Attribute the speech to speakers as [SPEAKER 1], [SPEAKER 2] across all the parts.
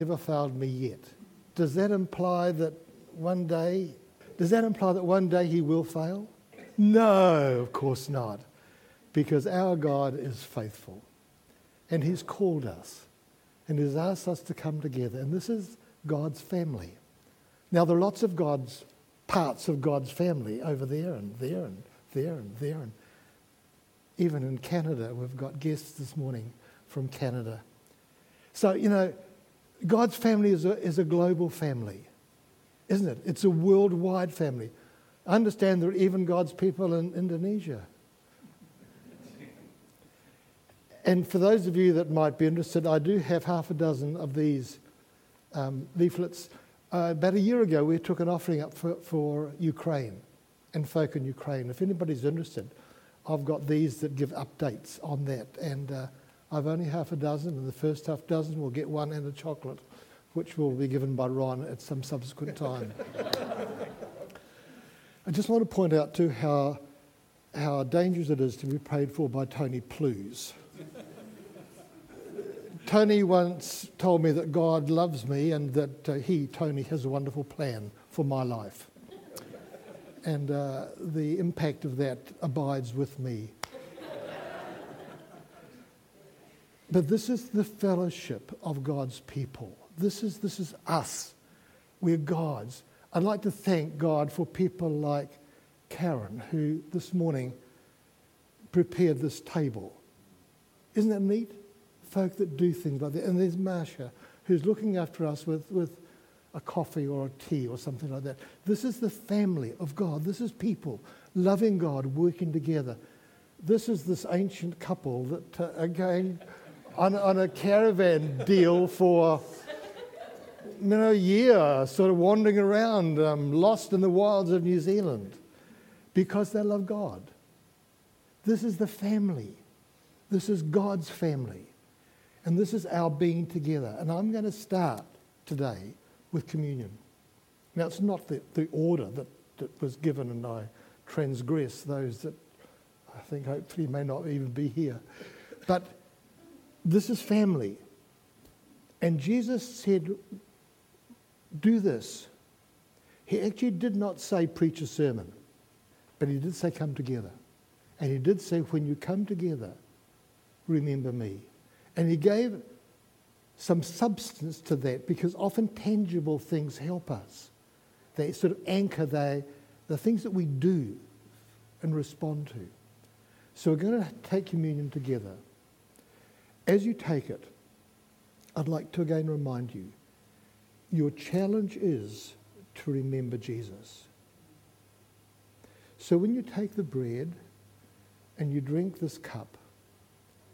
[SPEAKER 1] never failed me yet. Does that imply that one day, does that imply that one day he will fail? No, of course not. Because our God is faithful. And he's called us. And he's asked us to come together. And this is God's family. Now, there are lots of God's parts of God's family over there and there and there and there. And even in Canada, we've got guests this morning from Canada. So, you know, God's family is a, is a global family, isn't it? It's a worldwide family. I understand there are even God's people in Indonesia. And for those of you that might be interested, I do have half a dozen of these um, leaflets. Uh, about a year ago, we took an offering up for, for Ukraine and folk in Ukraine. If anybody's interested, I've got these that give updates on that. And uh, I've only half a dozen, and the first half dozen will get one and a chocolate, which will be given by Ron at some subsequent time. I just want to point out, too, how, how dangerous it is to be prayed for by Tony Plews. Tony once told me that God loves me and that uh, he, Tony, has a wonderful plan for my life. And uh, the impact of that abides with me. But this is the fellowship of God's people. This is, this is us. We're God's. I'd like to thank God for people like Karen, who this morning prepared this table. Isn't that neat? Folk that do things like that. And there's Marsha, who's looking after us with, with a coffee or a tea or something like that. This is the family of God. This is people loving God, working together. This is this ancient couple that uh, are going on, on a caravan deal for you know, a year, sort of wandering around, um, lost in the wilds of New Zealand, because they love God. This is the family. This is God's family. And this is our being together. And I'm going to start today with communion. Now, it's not the, the order that, that was given, and I transgress those that I think hopefully may not even be here. But this is family. And Jesus said, Do this. He actually did not say, Preach a sermon, but he did say, Come together. And he did say, When you come together, remember me. And he gave some substance to that because often tangible things help us. They sort of anchor they, the things that we do and respond to. So we're going to take communion together. As you take it, I'd like to again remind you your challenge is to remember Jesus. So when you take the bread and you drink this cup,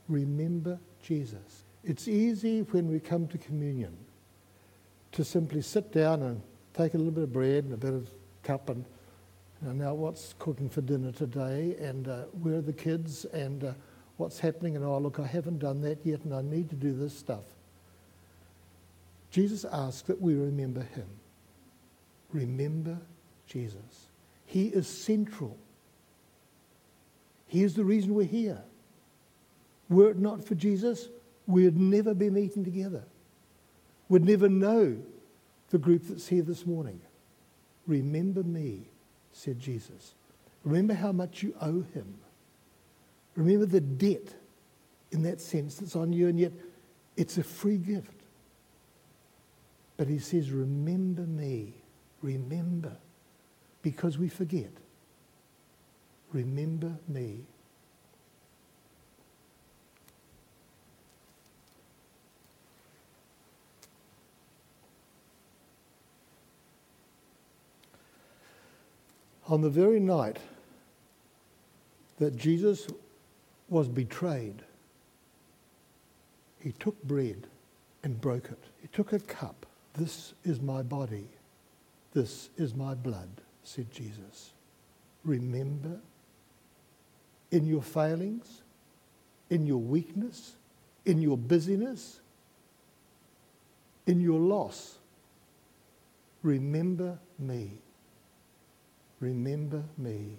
[SPEAKER 1] remember Jesus. It's easy when we come to communion to simply sit down and take a little bit of bread and a bit of cup and know, now what's cooking for dinner today and uh, where are the kids and uh, what's happening and oh look I haven't done that yet and I need to do this stuff. Jesus asks that we remember him. Remember Jesus. He is central. He is the reason we're here. Were it not for Jesus, we'd never be meeting together. We'd never know the group that's here this morning. Remember me, said Jesus. Remember how much you owe him. Remember the debt in that sense that's on you, and yet it's a free gift. But he says, Remember me. Remember. Because we forget. Remember me. On the very night that Jesus was betrayed, he took bread and broke it. He took a cup. This is my body. This is my blood, said Jesus. Remember in your failings, in your weakness, in your busyness, in your loss, remember me. Remember me.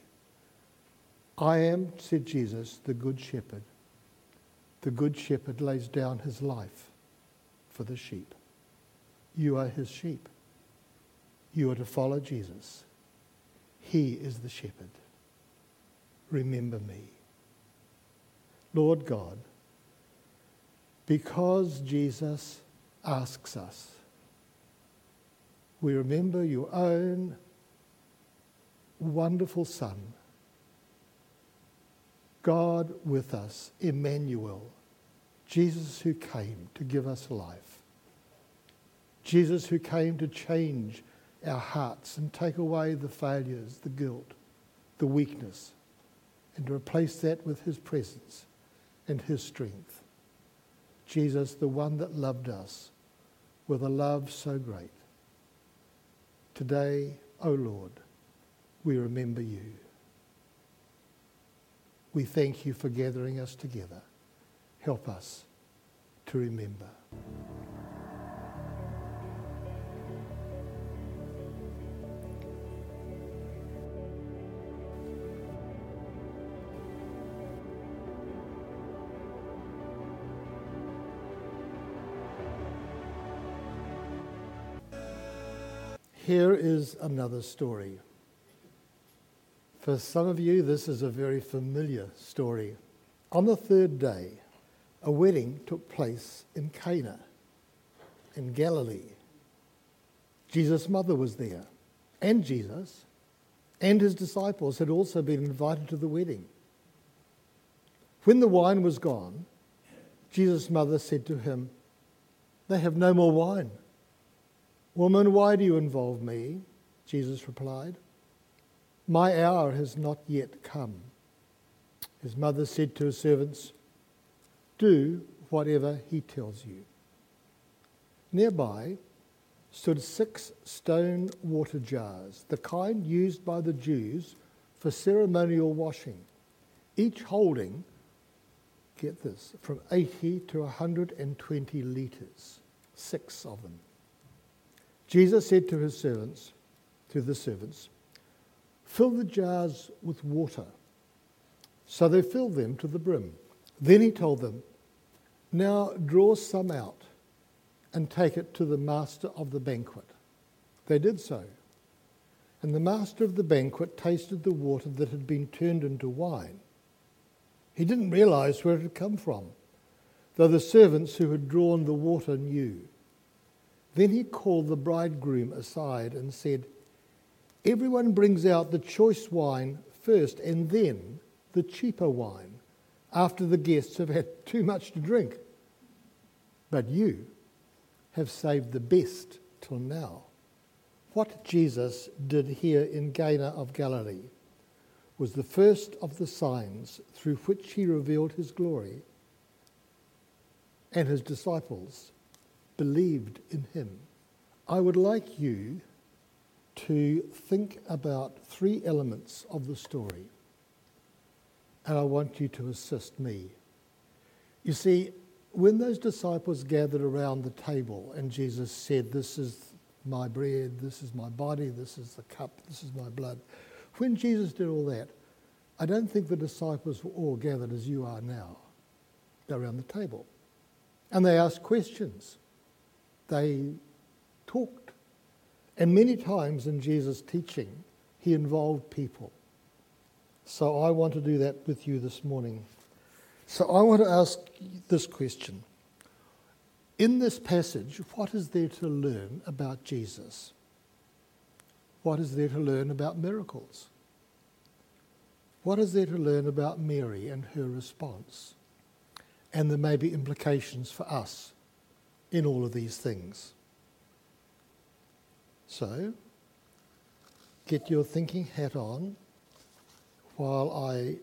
[SPEAKER 1] I am, said Jesus, the Good Shepherd. The Good Shepherd lays down his life for the sheep. You are his sheep. You are to follow Jesus. He is the shepherd. Remember me. Lord God, because Jesus asks us, we remember your own wonderful Son, God with us, Emmanuel, Jesus who came to give us life, Jesus who came to change our hearts and take away the failures, the guilt, the weakness, and to replace that with his presence and his strength. Jesus, the one that loved us with a love so great. Today, O oh Lord, we remember you. We thank you for gathering us together. Help us to remember. Here is another story. For some of you, this is a very familiar story. On the third day, a wedding took place in Cana, in Galilee. Jesus' mother was there, and Jesus and his disciples had also been invited to the wedding. When the wine was gone, Jesus' mother said to him, They have no more wine. Woman, why do you involve me? Jesus replied. My hour has not yet come. His mother said to her servants, Do whatever he tells you. Nearby stood six stone water jars, the kind used by the Jews for ceremonial washing, each holding, get this, from 80 to 120 litres, six of them. Jesus said to his servants, to the servants, Fill the jars with water. So they filled them to the brim. Then he told them, Now draw some out and take it to the master of the banquet. They did so. And the master of the banquet tasted the water that had been turned into wine. He didn't realize where it had come from, though the servants who had drawn the water knew. Then he called the bridegroom aside and said, Everyone brings out the choice wine first and then the cheaper wine after the guests have had too much to drink. But you have saved the best till now. What Jesus did here in Cana of Galilee was the first of the signs through which he revealed his glory, and his disciples believed in him. I would like you to think about three elements of the story, and I want you to assist me. You see, when those disciples gathered around the table and Jesus said, This is my bread, this is my body, this is the cup, this is my blood, when Jesus did all that, I don't think the disciples were all gathered as you are now around the table. And they asked questions they talked. And many times in Jesus' teaching, he involved people. So I want to do that with you this morning. So I want to ask this question. In this passage, what is there to learn about Jesus? What is there to learn about miracles? What is there to learn about Mary and her response? And there may be implications for us in all of these things. So, get your thinking hat on while I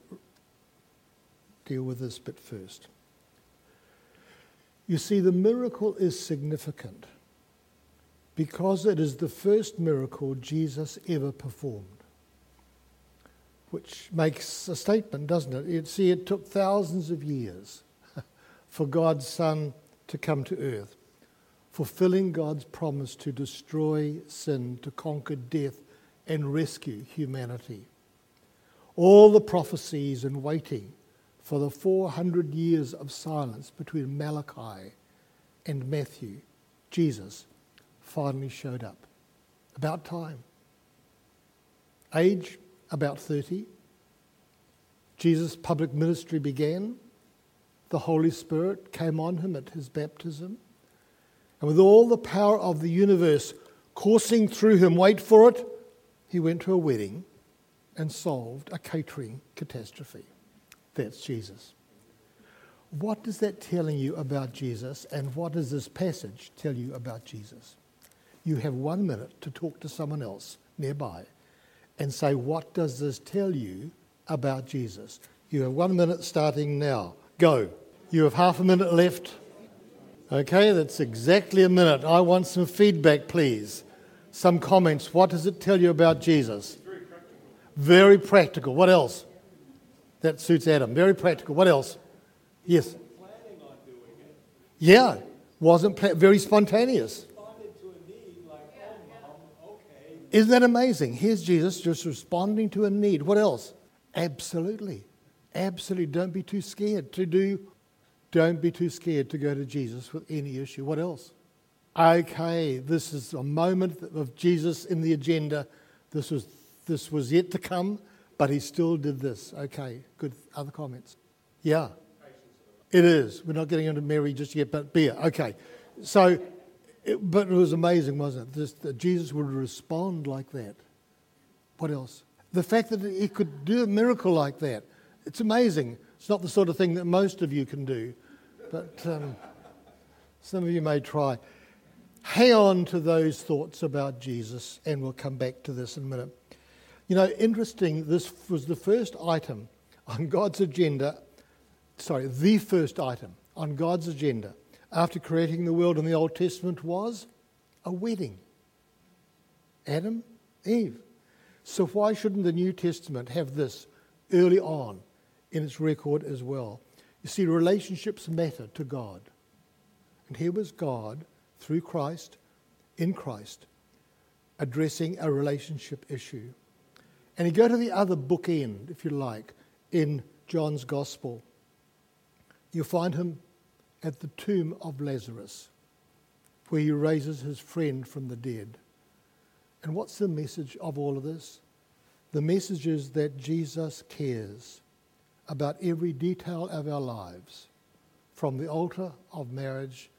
[SPEAKER 1] deal with this bit first. You see, the miracle is significant because it is the first miracle Jesus ever performed, which makes a statement, doesn't it? You see, it took thousands of years for God's Son to come to earth, fulfilling God's promise to destroy sin, to conquer death, and rescue humanity. All the prophecies and waiting for the 400 years of silence between Malachi and Matthew, Jesus finally showed up. About time. Age, about 30. Jesus' public ministry began. The Holy Spirit came on him at his baptism. And with all the power of the universe coursing through him, wait for it, he went to a wedding and solved a catering catastrophe. That's Jesus. What is that telling you about Jesus, and what does this passage tell you about Jesus? You have one minute to talk to someone else nearby and say, What does this tell you about Jesus? You have one minute starting now. Go. You have half a minute left. Okay, that's exactly a minute. I want some feedback, please. Some comments. What does it tell you about Jesus?
[SPEAKER 2] Very practical.
[SPEAKER 1] Very practical. What else? That suits Adam. Very practical. What else? Yes.
[SPEAKER 2] Planning on doing it.
[SPEAKER 1] Yeah. Wasn't pla- very spontaneous.
[SPEAKER 2] Responded to a need like, okay.
[SPEAKER 1] Isn't that amazing? Here's Jesus just responding to a need. What else? Absolutely. Absolutely. Don't be too scared to do, don't be too scared to go to Jesus with any issue. What else? Okay, this is a moment of Jesus in the agenda. This was, this was yet to come, but he still did this. Okay, good. Other comments? Yeah. It is. We're not getting into Mary just yet, but beer. Okay. So, it, but it was amazing, wasn't it? That Jesus would respond like that. What else? The fact that he could do a miracle like that. It's amazing. It's not the sort of thing that most of you can do, but um, some of you may try. Hang on to those thoughts about Jesus, and we'll come back to this in a minute. You know, interesting, this was the first item on God's agenda sorry, the first item on God's agenda after creating the world in the Old Testament was a wedding. Adam, Eve. So why shouldn't the New Testament have this early on in its record as well? You see, relationships matter to God. And here was God, through Christ, in Christ, addressing a relationship issue. And you go to the other bookend, if you like, in John's Gospel you find him at the tomb of Lazarus, where he raises his friend from the dead. And what's the message of all of this? The message is that Jesus cares about every detail of our lives, from the altar of marriage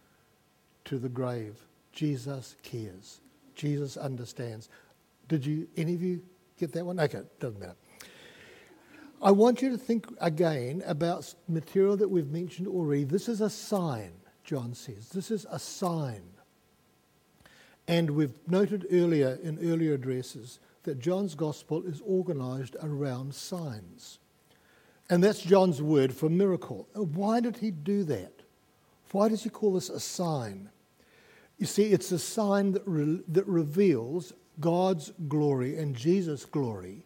[SPEAKER 1] to the grave. Jesus cares. Jesus understands. Did you, any of you get that one? Okay, doesn't matter. I want you to think again about material that we've mentioned already. This is a sign, John says. This is a sign. And we've noted earlier in earlier addresses that John's gospel is organized around signs. And that's John's word for miracle. Uh, why did he do that? Why does he call this a sign? You see, it's a sign that, re- that reveals God's glory and Jesus' glory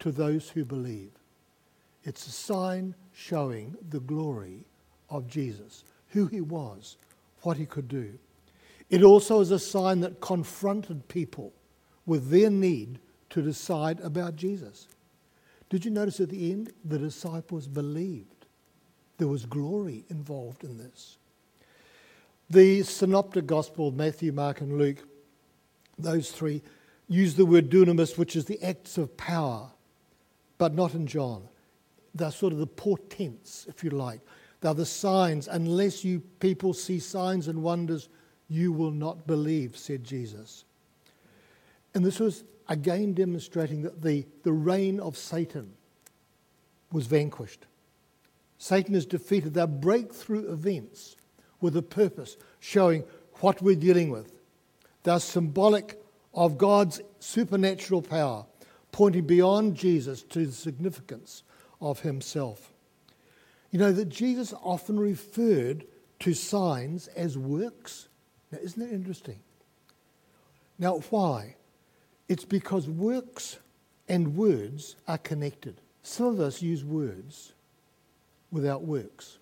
[SPEAKER 1] to those who believe. It's a sign showing the glory of Jesus, who he was, what he could do. It also is a sign that confronted people with their need to decide about Jesus. Did you notice at the end? The disciples believed. There was glory involved in this. The synoptic gospel, Matthew, Mark, and Luke, those three, use the word dunamis, which is the acts of power, but not in John. They're sort of the portents, if you like. They're the signs. Unless you people see signs and wonders, you will not believe, said Jesus. And this was again demonstrating that the, the reign of Satan was vanquished. Satan is defeated. They're breakthrough events with a purpose, showing what we're dealing with. They're symbolic of God's supernatural power, pointing beyond Jesus to the significance of himself. You know that Jesus often referred to signs as works. Now, isn't that interesting? Now, why? It's because works and words are connected. Some of us use words without works.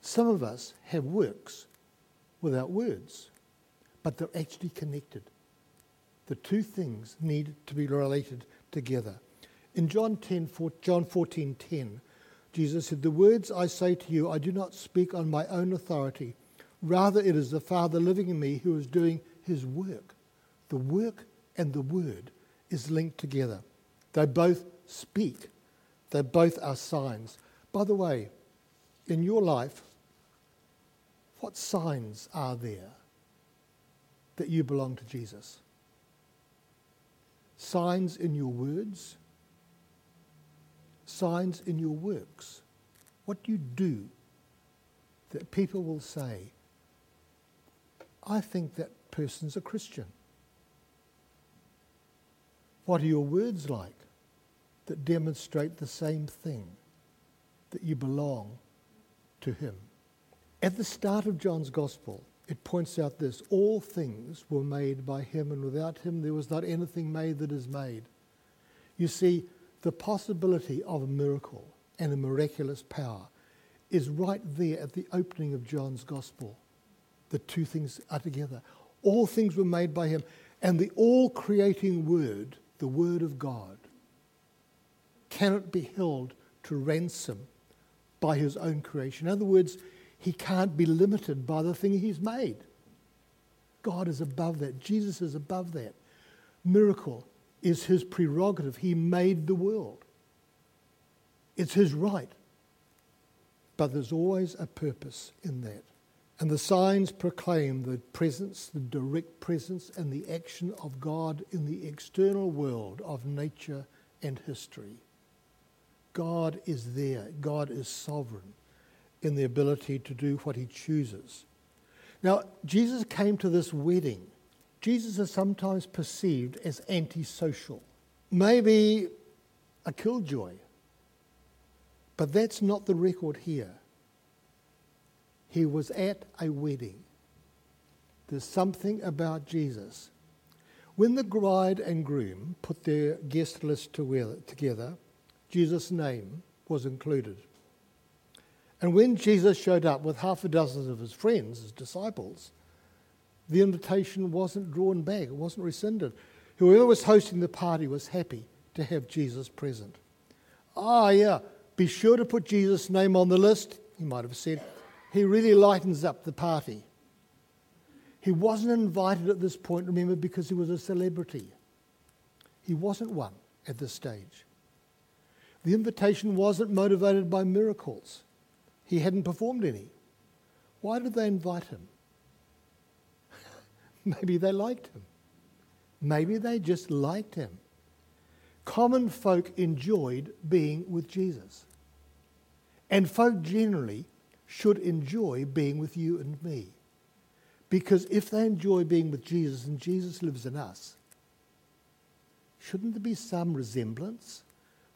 [SPEAKER 1] Some of us have works without words, but they're actually connected. The two things need to be related together. In John 10, 4, John 14, 10, Jesus said, The words I say to you, I do not speak on my own authority. Rather, it is the Father living in me who is doing his work. The work and the word is linked together. They both speak, they both are signs. By the way, in your life, what signs are there that you belong to Jesus? Signs in your words, signs in your works. What you do that people will say, I think that person's a Christian? What are your words like that demonstrate the same thing, that you belong to Him? At the start of John's Gospel, it points out this all things were made by Him, and without Him there was not anything made that is made. You see, the possibility of a miracle and a miraculous power is right there at the opening of John's Gospel. The two things are together. All things were made by Him, and the all creating Word the Word of God cannot be held to ransom by his own creation. In other words, he can't be limited by the thing he's made. God is above that. Jesus is above that. Miracle is his prerogative. He made the world, it's his right. But there's always a purpose in that. And the signs proclaim the presence, the direct presence, and the action of God in the external world of nature and history. God is there. God is sovereign in the ability to do what he chooses. Now, Jesus came to this wedding. Jesus is sometimes perceived as antisocial, maybe a killjoy. But that's not the record here. He was at a wedding. There's something about Jesus. When the bride and groom put their guest list together, Jesus' name was included. And when Jesus showed up with half a dozen of his friends, his disciples, the invitation wasn't drawn back, it wasn't rescinded. Whoever was hosting the party was happy to have Jesus present. Ah, yeah, be sure to put Jesus' name on the list, he might have said he really lightens up the party. He wasn't invited at this point, remember, because he was a celebrity. He wasn't one at this stage. The invitation wasn't motivated by miracles. He hadn't performed any. Why did they invite him? Maybe they liked him. Maybe they just liked him. Common folk enjoyed being with Jesus. And folk generally should enjoy being with you and me. Because if they enjoy being with Jesus and Jesus lives in us, shouldn't there be some resemblance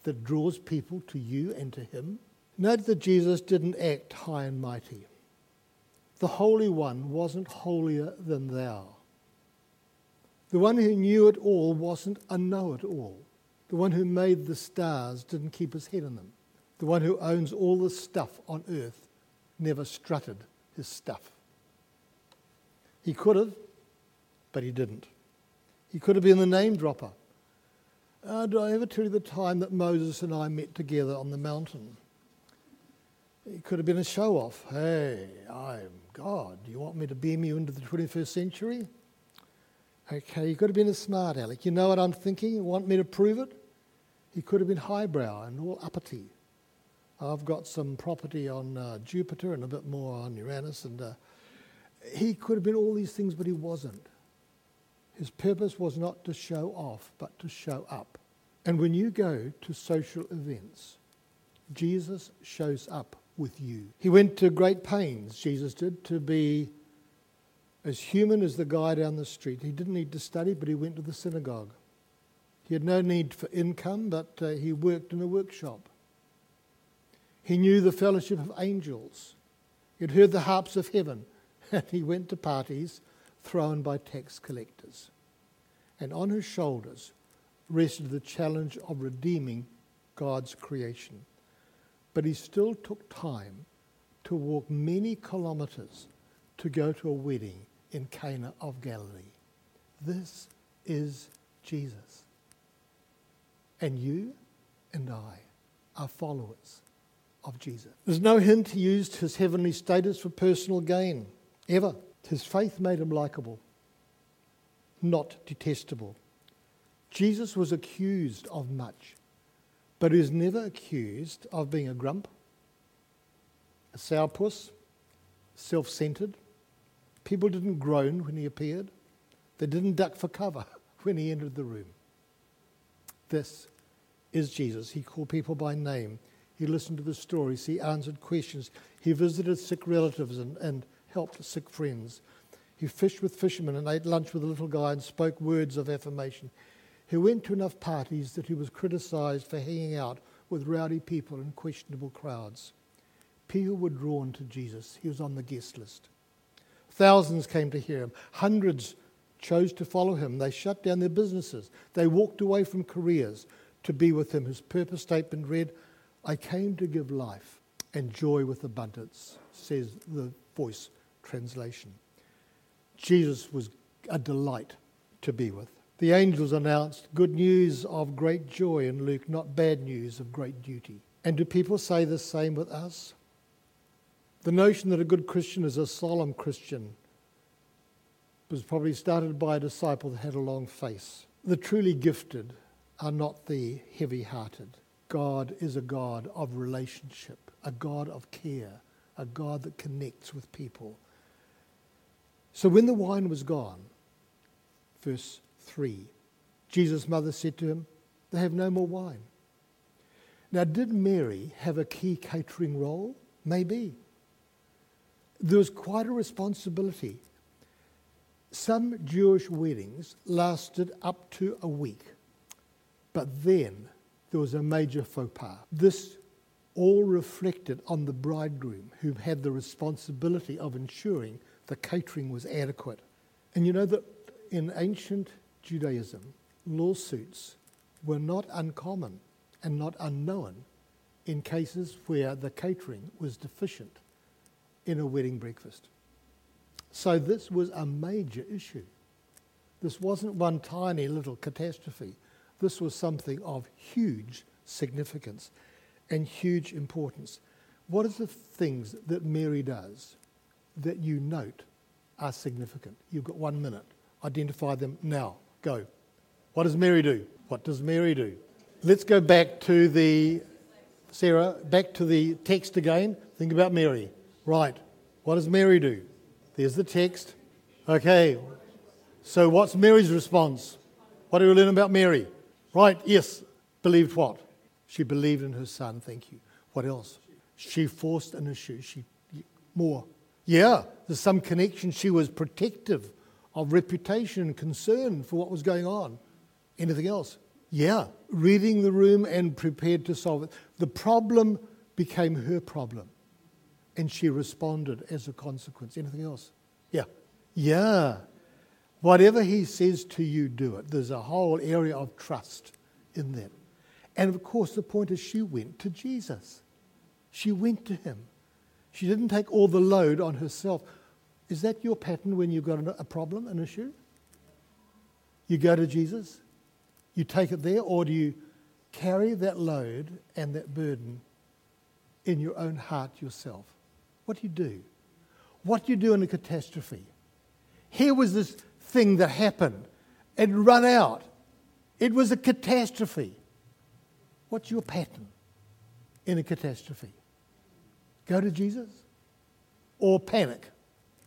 [SPEAKER 1] that draws people to you and to him? Note that Jesus didn't act high and mighty. The Holy One wasn't holier than thou. The one who knew it all wasn't a know it all. The one who made the stars didn't keep his head in them. The one who owns all the stuff on earth never strutted his stuff. He could have, but he didn't. He could have been the name dropper. Uh, did I ever tell you the time that Moses and I met together on the mountain? He could have been a show off. Hey, I'm God. Do you want me to beam you into the 21st century? Okay, he could have been a smart aleck. You know what I'm thinking? You want me to prove it? He could have been highbrow and all uppity. I've got some property on uh, Jupiter and a bit more on Uranus. And uh, he could have been all these things, but he wasn't. His purpose was not to show off, but to show up. And when you go to social events, Jesus shows up with you. He went to great pains, Jesus did, to be as human as the guy down the street. He didn't need to study, but he went to the synagogue. He had no need for income, but uh, he worked in a workshop. He knew the fellowship of angels. He'd heard the harps of heaven, and he went to parties thrown by tax collectors. And on his shoulders rested the challenge of redeeming God's creation. But he still took time to walk many kilometers to go to a wedding in Cana of Galilee. This is Jesus. And you and I are followers of Jesus. There's no hint he used his heavenly status for personal gain, ever. His faith made him likable. not detestable. Jesus was accused of much, but he was never accused of being a grump, a sourpuss, self centered. People didn't groan when he appeared, they didn't duck for cover when he entered the room. This is Jesus. He called people by name. He listened to the stories. He answered questions. He visited sick relatives and, and helped sick friends. He fished with fishermen and ate lunch with a little guy and spoke words of affirmation. He went to enough parties that he was criticized for hanging out with rowdy people and questionable crowds. People were drawn to Jesus. He was on the guest list. Thousands came to hear him. Hundreds chose to follow him. They shut down their businesses. They walked away from careers to be with him. His purpose statement read, I came to give life and joy with abundance, says the voice translation. Jesus was a delight to be with. The angels announced good news of great joy in Luke, not bad news of great duty. And do people say the same with us? The notion that a good Christian is a solemn Christian was probably started by a disciple that had a long face. The truly gifted are not the heavy hearted. God is a God of relationship, a God of care, a God that connects with people. So when the wine was gone, verse 3, Jesus' mother said to him, They have no more wine. Now, did Mary have a key catering role? Maybe. There was quite a responsibility. Some Jewish weddings lasted up to a week, but then there was a major faux pas. This all reflected on the bridegroom, who had the responsibility of ensuring the catering was adequate. And you know that in ancient Judaism, lawsuits were not uncommon and not unknown in cases where the catering was deficient in a wedding breakfast. So this was a major issue. This wasn't one tiny little catastrophe. This was something of huge significance and huge importance. What are the things that Mary does that you note are significant? You've got one minute. Identify them now. Go. What does Mary do? What does Mary do? Let's go back to the, Sarah, back to the text again. Think about Mary. Right. What does Mary do? There's the text. Okay. So what's Mary's response? What do we learn about Mary? Right, yes. Believed what? She believed in her son. Thank you. What else? She forced an issue. She more. Yeah, there's some connection. She was protective of reputation and concern for what was going on. Anything else? Yeah, reading the room and prepared to solve it. The problem became her problem, and she responded as a consequence. Anything else? Yeah. Yeah. Whatever he says to you, do it. There's a whole area of trust in that. And of course, the point is, she went to Jesus. She went to him. She didn't take all the load on herself. Is that your pattern when you've got a problem, an issue? You go to Jesus, you take it there, or do you carry that load and that burden in your own heart yourself? What do you do? What do you do in a catastrophe? Here was this thing that happened. It run out. It was a catastrophe. What's your pattern in a catastrophe? Go to Jesus? Or panic?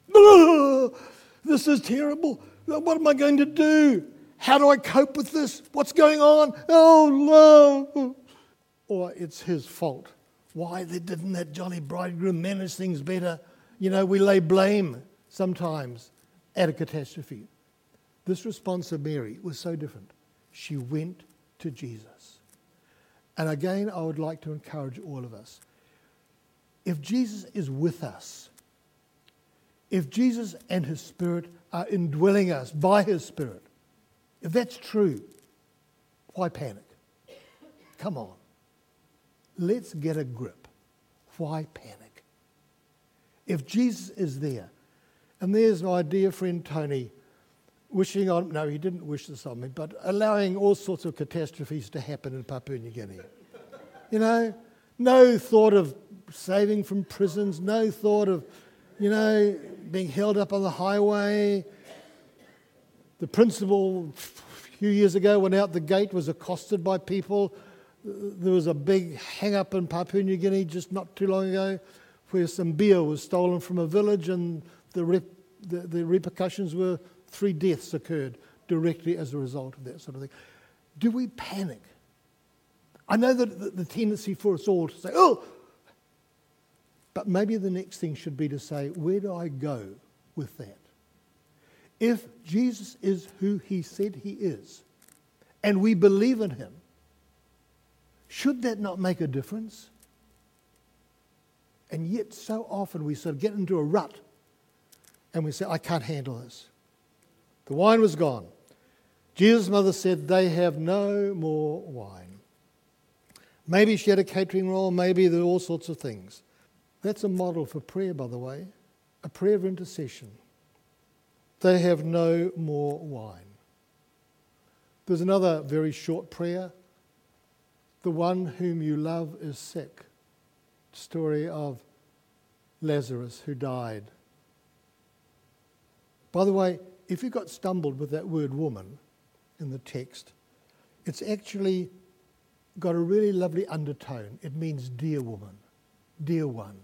[SPEAKER 1] this is terrible. What am I going to do? How do I cope with this? What's going on? Oh no. Or it's his fault. Why didn't that jolly bridegroom manage things better? You know, we lay blame sometimes at a catastrophe. This response of Mary was so different. She went to Jesus. And again, I would like to encourage all of us if Jesus is with us, if Jesus and his Spirit are indwelling us by his Spirit, if that's true, why panic? Come on. Let's get a grip. Why panic? If Jesus is there, and there's my dear friend Tony wishing on, no, he didn't wish this on me, but allowing all sorts of catastrophes to happen in Papua New Guinea. you know, no thought of saving from prisons, no thought of, you know, being held up on the highway. The principal, a few years ago, went out the gate, was accosted by people. There was a big hang up in Papua New Guinea just not too long ago where some beer was stolen from a village, and the, the, the repercussions were three deaths occurred directly as a result of that sort of thing. Do we panic? I know that the, the tendency for us all to say, oh, but maybe the next thing should be to say, where do I go with that? If Jesus is who he said he is, and we believe in him, should that not make a difference? And yet, so often we sort of get into a rut and we say, I can't handle this. The wine was gone. Jesus' mother said, They have no more wine. Maybe she had a catering role, maybe there were all sorts of things. That's a model for prayer, by the way, a prayer of intercession. They have no more wine. There's another very short prayer. The one whom you love is sick. Story of Lazarus who died. By the way, if you got stumbled with that word woman in the text, it's actually got a really lovely undertone. It means dear woman, dear one.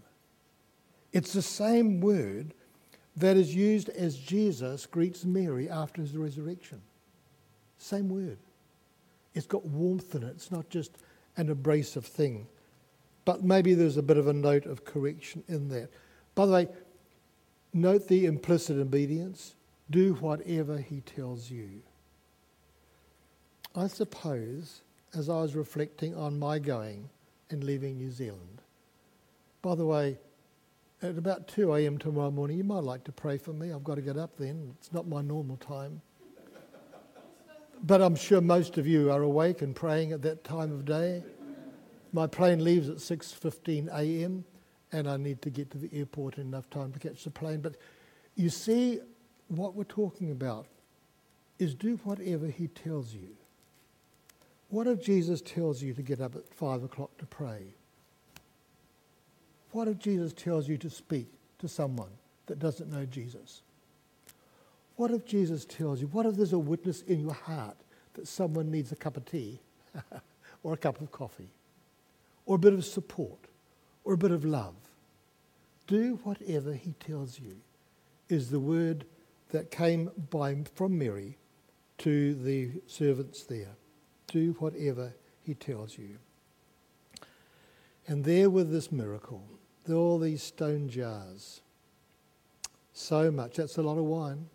[SPEAKER 1] It's the same word that is used as Jesus greets Mary after his resurrection. Same word. It's got warmth in it. It's not just an abrasive thing. But maybe there's a bit of a note of correction in that. By the way, note the implicit obedience. Do whatever he tells you. I suppose, as I was reflecting on my going and leaving New Zealand, by the way, at about 2 a.m. tomorrow morning, you might like to pray for me. I've got to get up then. It's not my normal time. But I'm sure most of you are awake and praying at that time of day. My plane leaves at 6:15 a.m. and I need to get to the airport in enough time to catch the plane. But you see, what we're talking about is do whatever he tells you. What if Jesus tells you to get up at five o'clock to pray? What if Jesus tells you to speak to someone that doesn't know Jesus? What if Jesus tells you, what if there's a witness in your heart that someone needs a cup of tea or a cup of coffee or a bit of support or a bit of love? Do whatever he tells you, is the word that came by, from Mary to the servants there. Do whatever he tells you. And there with this miracle, all these stone jars. So much. That's a lot of wine.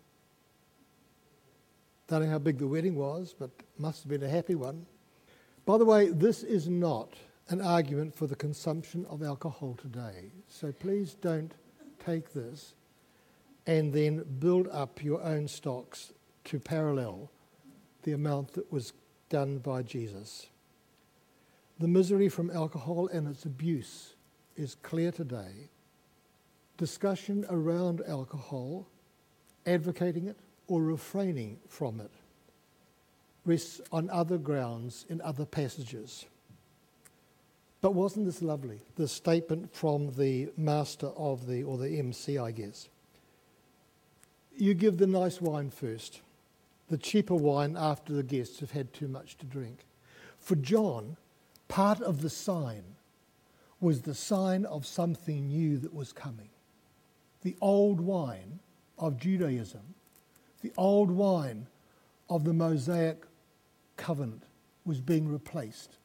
[SPEAKER 1] Don't know how big the wedding was, but must have been a happy one. By the way, this is not an argument for the consumption of alcohol today. So please don't take this and then build up your own stocks to parallel the amount that was done by Jesus. The misery from alcohol and its abuse is clear today. Discussion around alcohol, advocating it or refraining from it, rests on other grounds in other passages. But wasn't this lovely? The statement from the master of the, or the MC, I guess. You give the nice wine first, the cheaper wine after the guests have had too much to drink. For John, part of the sign was the sign of something new that was coming. The old wine of Judaism, the old wine of the Mosaic covenant was being replaced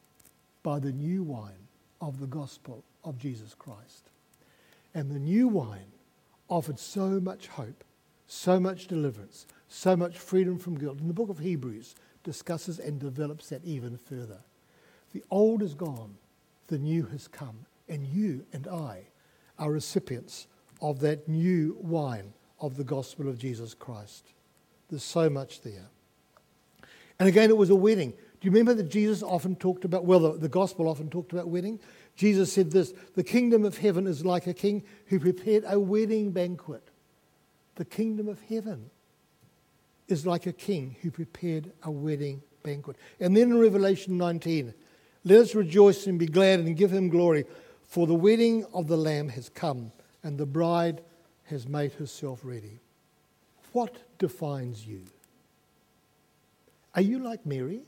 [SPEAKER 1] by the new wine of the gospel of Jesus Christ. And the new wine offered so much hope, so much deliverance, so much freedom from guilt. And the book of Hebrews discusses and develops that even further. The old is gone, the new has come, and you and I are recipients of that new wine of the gospel of Jesus Christ. There's so much there. And again, it was a wedding. Do you remember that Jesus often talked about, well, the, the, gospel often talked about wedding? Jesus said this The kingdom of heaven is like a king who prepared a wedding banquet. The kingdom of heaven is like a king who prepared a wedding banquet. And then in Revelation 19, let us rejoice and be glad and give him glory, for the wedding of the Lamb has come, and the bride has made herself ready. What defines you? Are you like Mary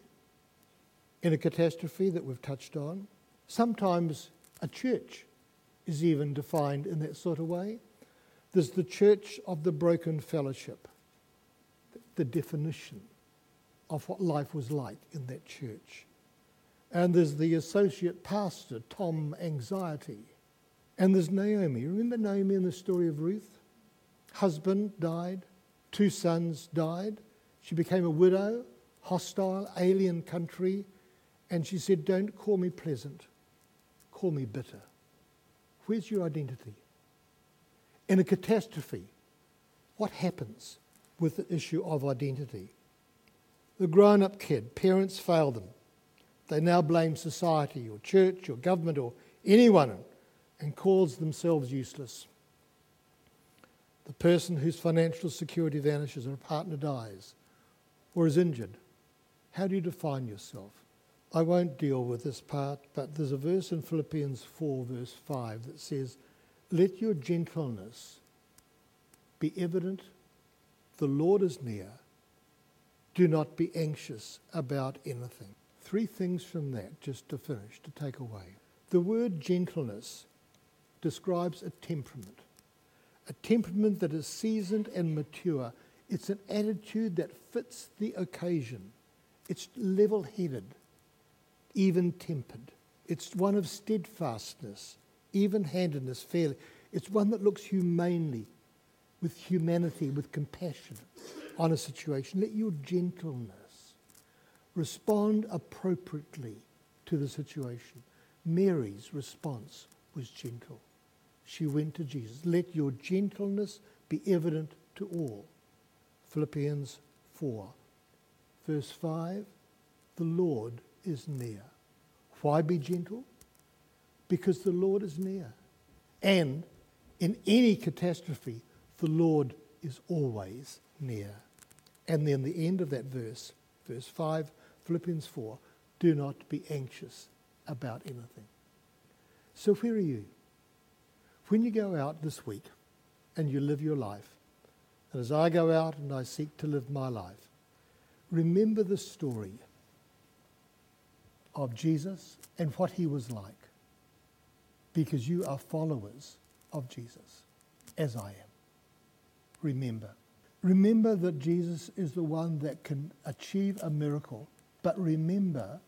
[SPEAKER 1] in a catastrophe that we've touched on? Sometimes a church is even defined in that sort of way. There's the church of the broken fellowship, the definition of what life was like in that church. And there's the associate pastor, Tom Anxiety. And there's Naomi. Remember Naomi in the story of Ruth? Husband died, two sons died. She became a widow, hostile, alien country, and she said, Don't call me pleasant, call me bitter. Where's your identity? In a catastrophe, what happens with the issue of identity? The grown up kid, parents fail them. They now blame society or church or government or anyone and calls themselves useless. The person whose financial security vanishes or a partner dies or is injured. How do you define yourself? I won't deal with this part, but there's a verse in Philippians 4, verse 5, that says, Let your gentleness be evident, the Lord is near. Do not be anxious about anything. Three things from that, just to finish, to take away. The word gentleness describes a temperament, a temperament that is seasoned and mature. It's an attitude that fits the occasion, it's level headed even tempered. It's one of steadfastness, even handedness, fairly. It's one that looks humanely, with humanity, with compassion on a situation. Let your gentleness respond appropriately to the situation. Mary's response was gentle. She went to Jesus. Let your gentleness be evident to all. Philippians 4, verse 5 The Lord is near. Why be gentle? Because the Lord is near. And in any catastrophe, the Lord is always near. And then the end of that verse, verse 5, Philippians 4, do not be anxious about anything. So, where are you? When you go out this week and you live your life, and as I go out and I seek to live my life, remember the story of Jesus and what he was like because you are followers of Jesus, as I am. Remember. Remember that Jesus is the one that can achieve a miracle, but remember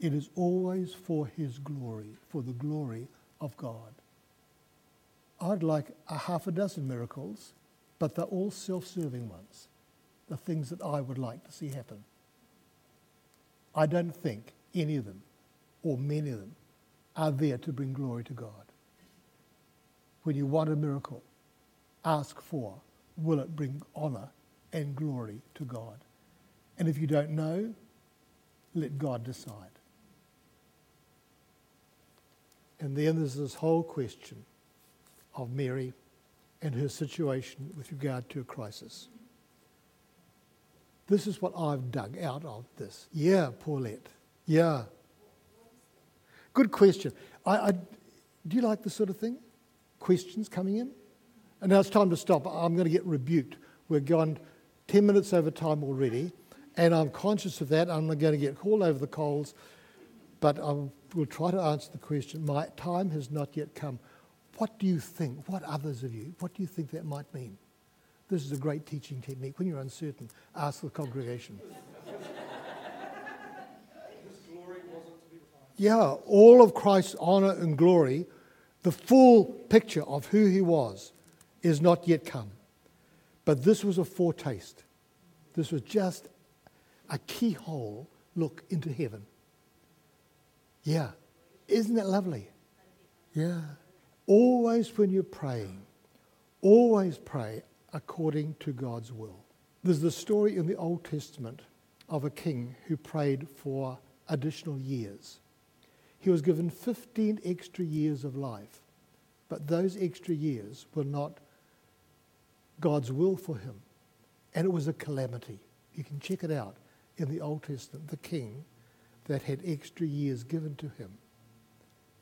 [SPEAKER 1] it is always for his glory, for the glory of God. I'd like a half a dozen miracles, but they're all self serving ones, the things that I would like to see happen. I don't think any of them, or many of them, are there to bring glory to God. When you want a miracle, ask for will it bring honor and glory to God? And if you don't know, let God decide. And then there's this whole question of Mary and her situation with regard to a crisis. This is what I've dug out of this. Yeah, Paulette. Yeah. Good question. I, I, do you like this sort of thing? Questions coming in? And now it's time to stop. I'm going to get rebuked. We're gone 10 minutes over time already, and I'm conscious of that. I'm going to get called over the coals, but I will try to answer the question. My time has not yet come. What do you think? What others of you? What do you think that might mean? This is a great teaching technique. When you're uncertain, ask the congregation. Yeah, all of Christ's honor and glory, the full picture of who he was, is not yet come. But this was a foretaste. This was just a keyhole look into heaven. Yeah. Isn't that lovely? Yeah. Always when you're praying, always pray according to God's will. There's the story in the Old Testament of a king who prayed for additional years. He was given 15 extra years of life, but those extra years were not God's will for him. And it was a calamity. You can check it out in the Old Testament, the king that had extra years given to him.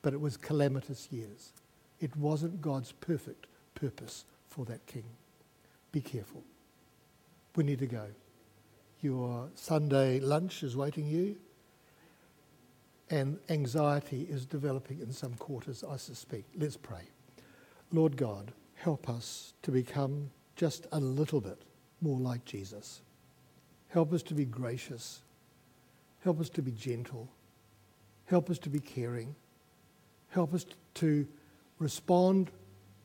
[SPEAKER 1] But it was calamitous years. It wasn't God's perfect purpose for that king. Be careful. We need to go. your Sunday lunch is waiting you, and anxiety is developing in some quarters, I suspect. Let's pray. Lord God, help us to become just a little bit more like Jesus. Help us to be gracious. Help us to be gentle. Help us to be caring. Help us to respond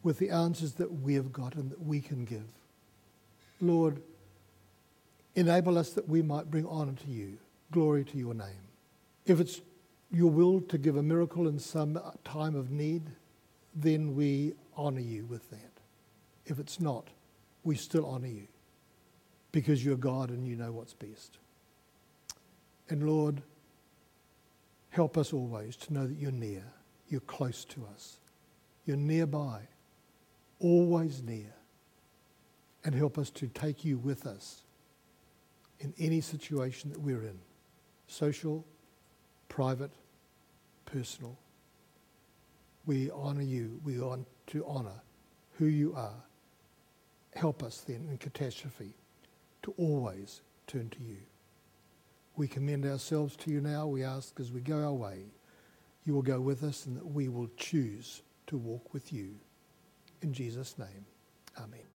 [SPEAKER 1] with the answers that we have got and that we can give. Lord, enable us that we might bring honour to you, glory to your name. If it's your will to give a miracle in some time of need, then we honour you with that. If it's not, we still honour you because you're God and you know what's best. And Lord, help us always to know that you're near, you're close to us, you're nearby, always near. And help us to take you with us in any situation that we're in social, private, personal. We honour you. We want to honour who you are. Help us then in catastrophe to always turn to you. We commend ourselves to you now. We ask as we go our way, you will go with us and that we will choose to walk with you. In Jesus' name, amen.